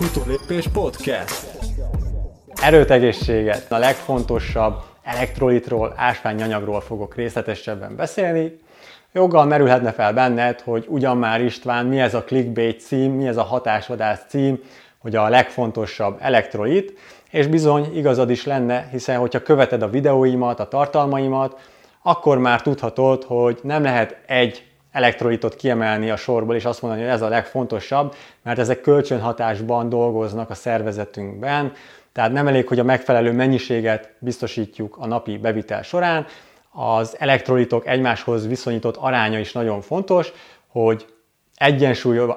Futólépés Podcast. Erőtegészséget, a legfontosabb elektrolitról, ásványanyagról fogok részletesebben beszélni. Joggal merülhetne fel benned, hogy ugyan már István, mi ez a clickbait cím, mi ez a hatásvadász cím, hogy a legfontosabb elektrolit, és bizony igazad is lenne, hiszen hogyha követed a videóimat, a tartalmaimat, akkor már tudhatod, hogy nem lehet egy elektrolitot kiemelni a sorból, és azt mondani, hogy ez a legfontosabb, mert ezek kölcsönhatásban dolgoznak a szervezetünkben, tehát nem elég, hogy a megfelelő mennyiséget biztosítjuk a napi bevitel során, az elektrolitok egymáshoz viszonyított aránya is nagyon fontos, hogy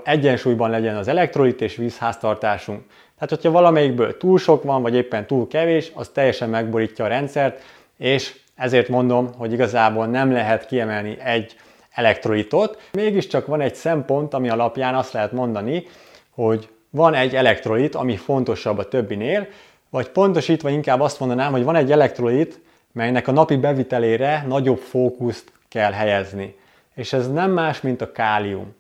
egyensúlyban, legyen az elektrolit és vízháztartásunk. Tehát, hogyha valamelyikből túl sok van, vagy éppen túl kevés, az teljesen megborítja a rendszert, és ezért mondom, hogy igazából nem lehet kiemelni egy elektrolitot. Mégiscsak van egy szempont, ami alapján azt lehet mondani, hogy van egy elektrolit, ami fontosabb a többinél, vagy pontosítva inkább azt mondanám, hogy van egy elektrolit, melynek a napi bevitelére nagyobb fókuszt kell helyezni. És ez nem más, mint a kálium.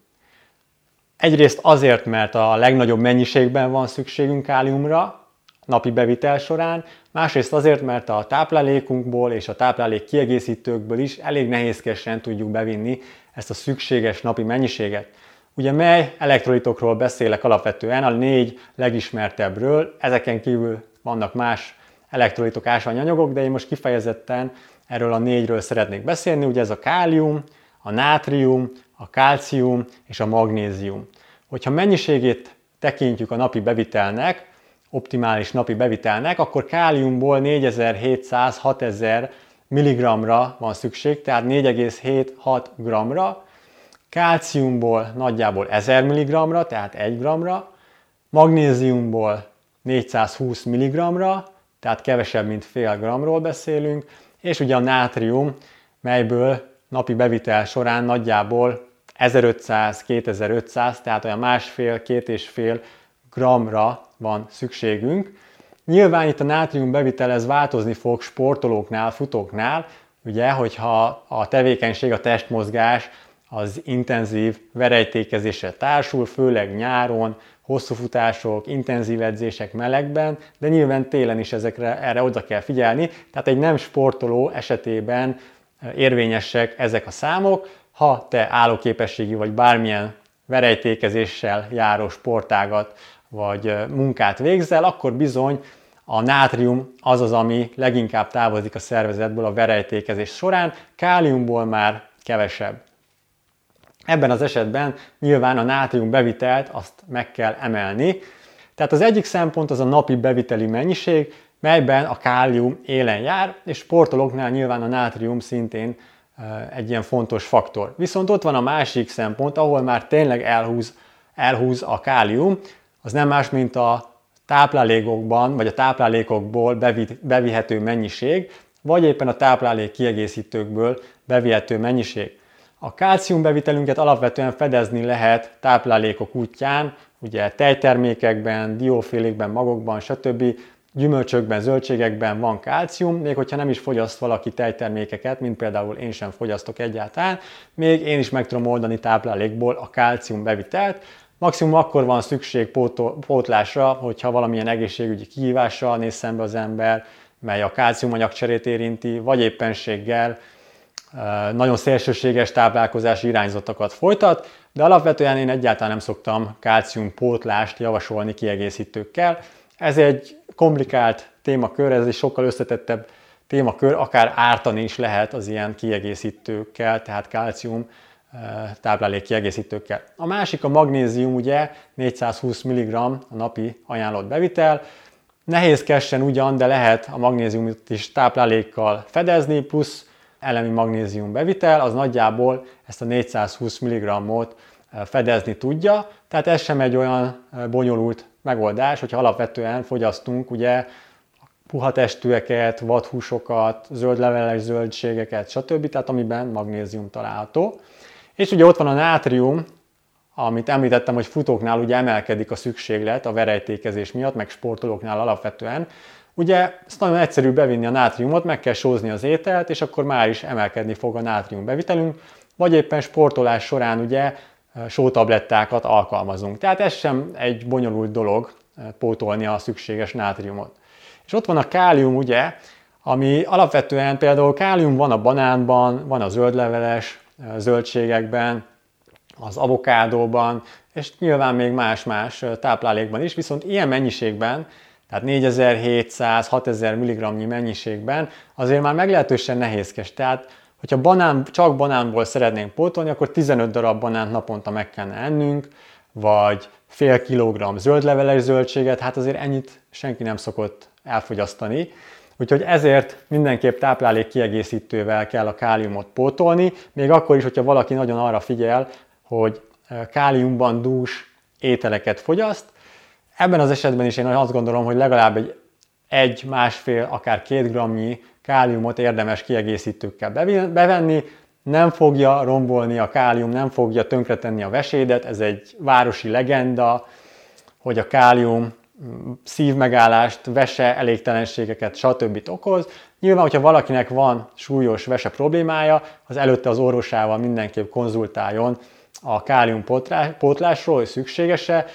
Egyrészt azért, mert a legnagyobb mennyiségben van szükségünk káliumra, napi bevitel során, másrészt azért, mert a táplálékunkból és a táplálék kiegészítőkből is elég nehézkesen tudjuk bevinni ezt a szükséges napi mennyiséget. Ugye mely elektrolitokról beszélek alapvetően, a négy legismertebbről, ezeken kívül vannak más elektrolitok, ásványanyagok, de én most kifejezetten erről a négyről szeretnék beszélni, ugye ez a kálium, a nátrium, a kálcium és a magnézium. Hogyha mennyiségét tekintjük a napi bevitelnek, optimális napi bevitelnek, akkor káliumból 4700-6000 mg-ra van szükség, tehát 4,7-6 g-ra, kálciumból nagyjából 1000 mg-ra, tehát 1 g-ra, magnéziumból 420 mg-ra, tehát kevesebb, mint fél gramról beszélünk, és ugye a nátrium, melyből napi bevitel során nagyjából 1500-2500, tehát olyan másfél-két és fél gramra van szükségünk. Nyilván itt a nátrium bevitel ez változni fog sportolóknál, futóknál, ugye, hogyha a tevékenység, a testmozgás az intenzív verejtékezésre társul, főleg nyáron, hosszú futások, intenzív edzések melegben, de nyilván télen is ezekre, erre oda kell figyelni. Tehát egy nem sportoló esetében érvényesek ezek a számok. Ha te állóképességi vagy bármilyen verejtékezéssel járó sportágat vagy munkát végzel, akkor bizony a nátrium az az, ami leginkább távozik a szervezetből a verejtékezés során, káliumból már kevesebb. Ebben az esetben nyilván a nátrium bevitelt azt meg kell emelni. Tehát az egyik szempont az a napi beviteli mennyiség, melyben a kálium élen jár, és sportolóknál nyilván a nátrium szintén egy ilyen fontos faktor. Viszont ott van a másik szempont, ahol már tényleg elhúz, elhúz a kálium, az nem más, mint a táplálékokban, vagy a táplálékokból bevihető mennyiség, vagy éppen a táplálék kiegészítőkből bevihető mennyiség. A kálcium bevitelünket alapvetően fedezni lehet táplálékok útján, ugye tejtermékekben, diófélékben, magokban, stb. gyümölcsökben, zöldségekben van kálcium, még hogyha nem is fogyaszt valaki tejtermékeket, mint például én sem fogyasztok egyáltalán, még én is meg tudom oldani táplálékból a kálcium bevitelt, Maximum akkor van szükség pótlásra, hogyha valamilyen egészségügyi kihívással néz szembe az ember, mely a kálciumanyagcserét érinti, vagy éppenséggel nagyon szélsőséges táplálkozási irányzatokat folytat, de alapvetően én egyáltalán nem szoktam kálciumpótlást javasolni kiegészítőkkel. Ez egy komplikált témakör, ez egy sokkal összetettebb témakör, akár ártani is lehet az ilyen kiegészítőkkel, tehát kálcium táplálék kiegészítőkkel. A másik a magnézium, ugye 420 mg a napi ajánlott bevitel. Nehézkesen ugyan, de lehet a magnéziumot is táplálékkal fedezni, plusz elemi magnézium bevitel, az nagyjából ezt a 420 mg-ot fedezni tudja, tehát ez sem egy olyan bonyolult megoldás, hogyha alapvetően fogyasztunk ugye puha testűeket, vadhúsokat, zöldleveles zöldségeket, stb., tehát amiben magnézium található. És ugye ott van a nátrium, amit említettem, hogy futóknál ugye emelkedik a szükséglet a verejtékezés miatt, meg sportolóknál alapvetően. Ugye ezt nagyon egyszerű bevinni a nátriumot, meg kell sózni az ételt, és akkor már is emelkedni fog a nátrium bevitelünk, vagy éppen sportolás során ugye sótablettákat alkalmazunk. Tehát ez sem egy bonyolult dolog, pótolni a szükséges nátriumot. És ott van a kálium, ugye, ami alapvetően például kálium van a banánban, van a zöldleveles zöldségekben, az avokádóban, és nyilván még más-más táplálékban is, viszont ilyen mennyiségben, tehát 4700-6000 mg mennyiségben azért már meglehetősen nehézkes. Tehát, hogyha banán, csak banánból szeretnénk pótolni, akkor 15 darab banánt naponta meg kellene ennünk, vagy fél kilogramm zöldleveles zöldséget, hát azért ennyit senki nem szokott elfogyasztani. Úgyhogy ezért mindenképp táplálék kiegészítővel kell a káliumot pótolni, még akkor is, hogyha valaki nagyon arra figyel, hogy káliumban dús ételeket fogyaszt. Ebben az esetben is én azt gondolom, hogy legalább egy egy, másfél, akár két gramnyi káliumot érdemes kiegészítőkkel bevenni, nem fogja rombolni a kálium, nem fogja tönkretenni a vesédet, ez egy városi legenda, hogy a kálium szívmegállást, vese, elégtelenségeket, stb. okoz. Nyilván, hogyha valakinek van súlyos vese problémája, az előtte az orvosával mindenképp konzultáljon a kálium pótlásról, hogy szükséges-e,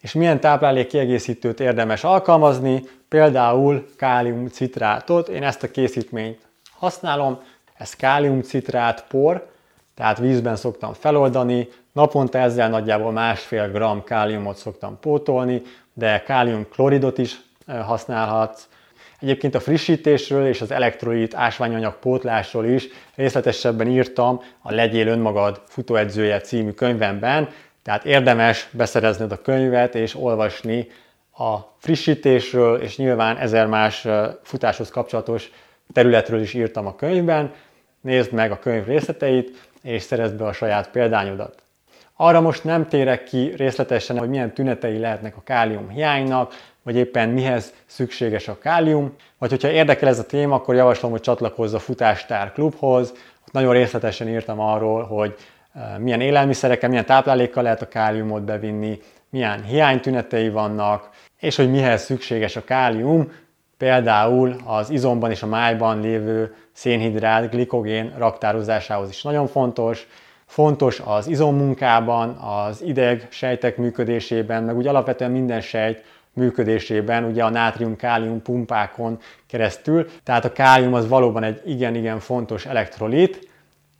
és milyen táplálék kiegészítőt érdemes alkalmazni, például káliumcitrátot. Én ezt a készítményt használom, ez káliumcitrát por, tehát vízben szoktam feloldani, naponta ezzel nagyjából másfél gram káliumot szoktam pótolni, de káliumkloridot is használhatsz. Egyébként a frissítésről és az elektrolit ásványanyag pótlásról is részletesebben írtam a Legyél önmagad futóedzője című könyvemben, tehát érdemes beszerezned a könyvet és olvasni a frissítésről, és nyilván ezer más futáshoz kapcsolatos területről is írtam a könyvben. Nézd meg a könyv részleteit, és szerezd be a saját példányodat. Arra most nem térek ki részletesen, hogy milyen tünetei lehetnek a kálium hiánynak, vagy éppen mihez szükséges a kálium, vagy hogyha érdekel ez a téma, akkor javaslom, hogy csatlakozz a Futástár klubhoz. Ott nagyon részletesen írtam arról, hogy eh, milyen élelmiszerekkel, milyen táplálékkal lehet a káliumot bevinni, milyen hiánytünetei vannak, és hogy mihez szükséges a kálium, például az izomban és a májban lévő szénhidrát, glikogén raktározásához is nagyon fontos, Fontos az izommunkában, az ideg sejtek működésében, meg úgy alapvetően minden sejt működésében, ugye a nátrium-kálium pumpákon keresztül. Tehát a kálium az valóban egy igen-igen fontos elektrolit.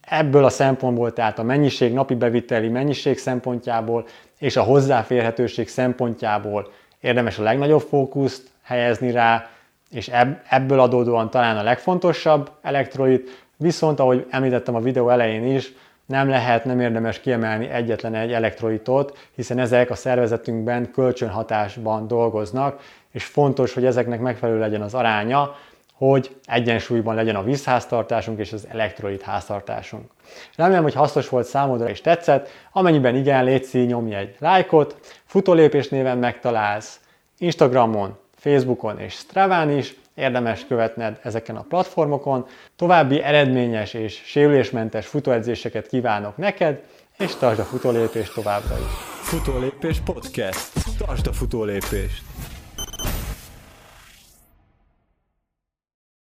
Ebből a szempontból, tehát a mennyiség, napi beviteli mennyiség szempontjából és a hozzáférhetőség szempontjából érdemes a legnagyobb fókuszt helyezni rá, és ebből adódóan talán a legfontosabb elektrolit, viszont ahogy említettem a videó elején is, nem lehet, nem érdemes kiemelni egyetlen egy elektrolitot, hiszen ezek a szervezetünkben kölcsönhatásban dolgoznak, és fontos, hogy ezeknek megfelelő legyen az aránya, hogy egyensúlyban legyen a vízháztartásunk és az elektrolit háztartásunk. Remélem, hogy hasznos volt számodra és tetszett. Amennyiben igen, légy nyomj egy lájkot, futólépés néven megtalálsz Instagramon, Facebookon és Straván is, érdemes követned ezeken a platformokon. További eredményes és sérülésmentes futóedzéseket kívánok neked, és tartsd a futólépést továbbra is. Futólépés podcast. Tartsd a futólépést!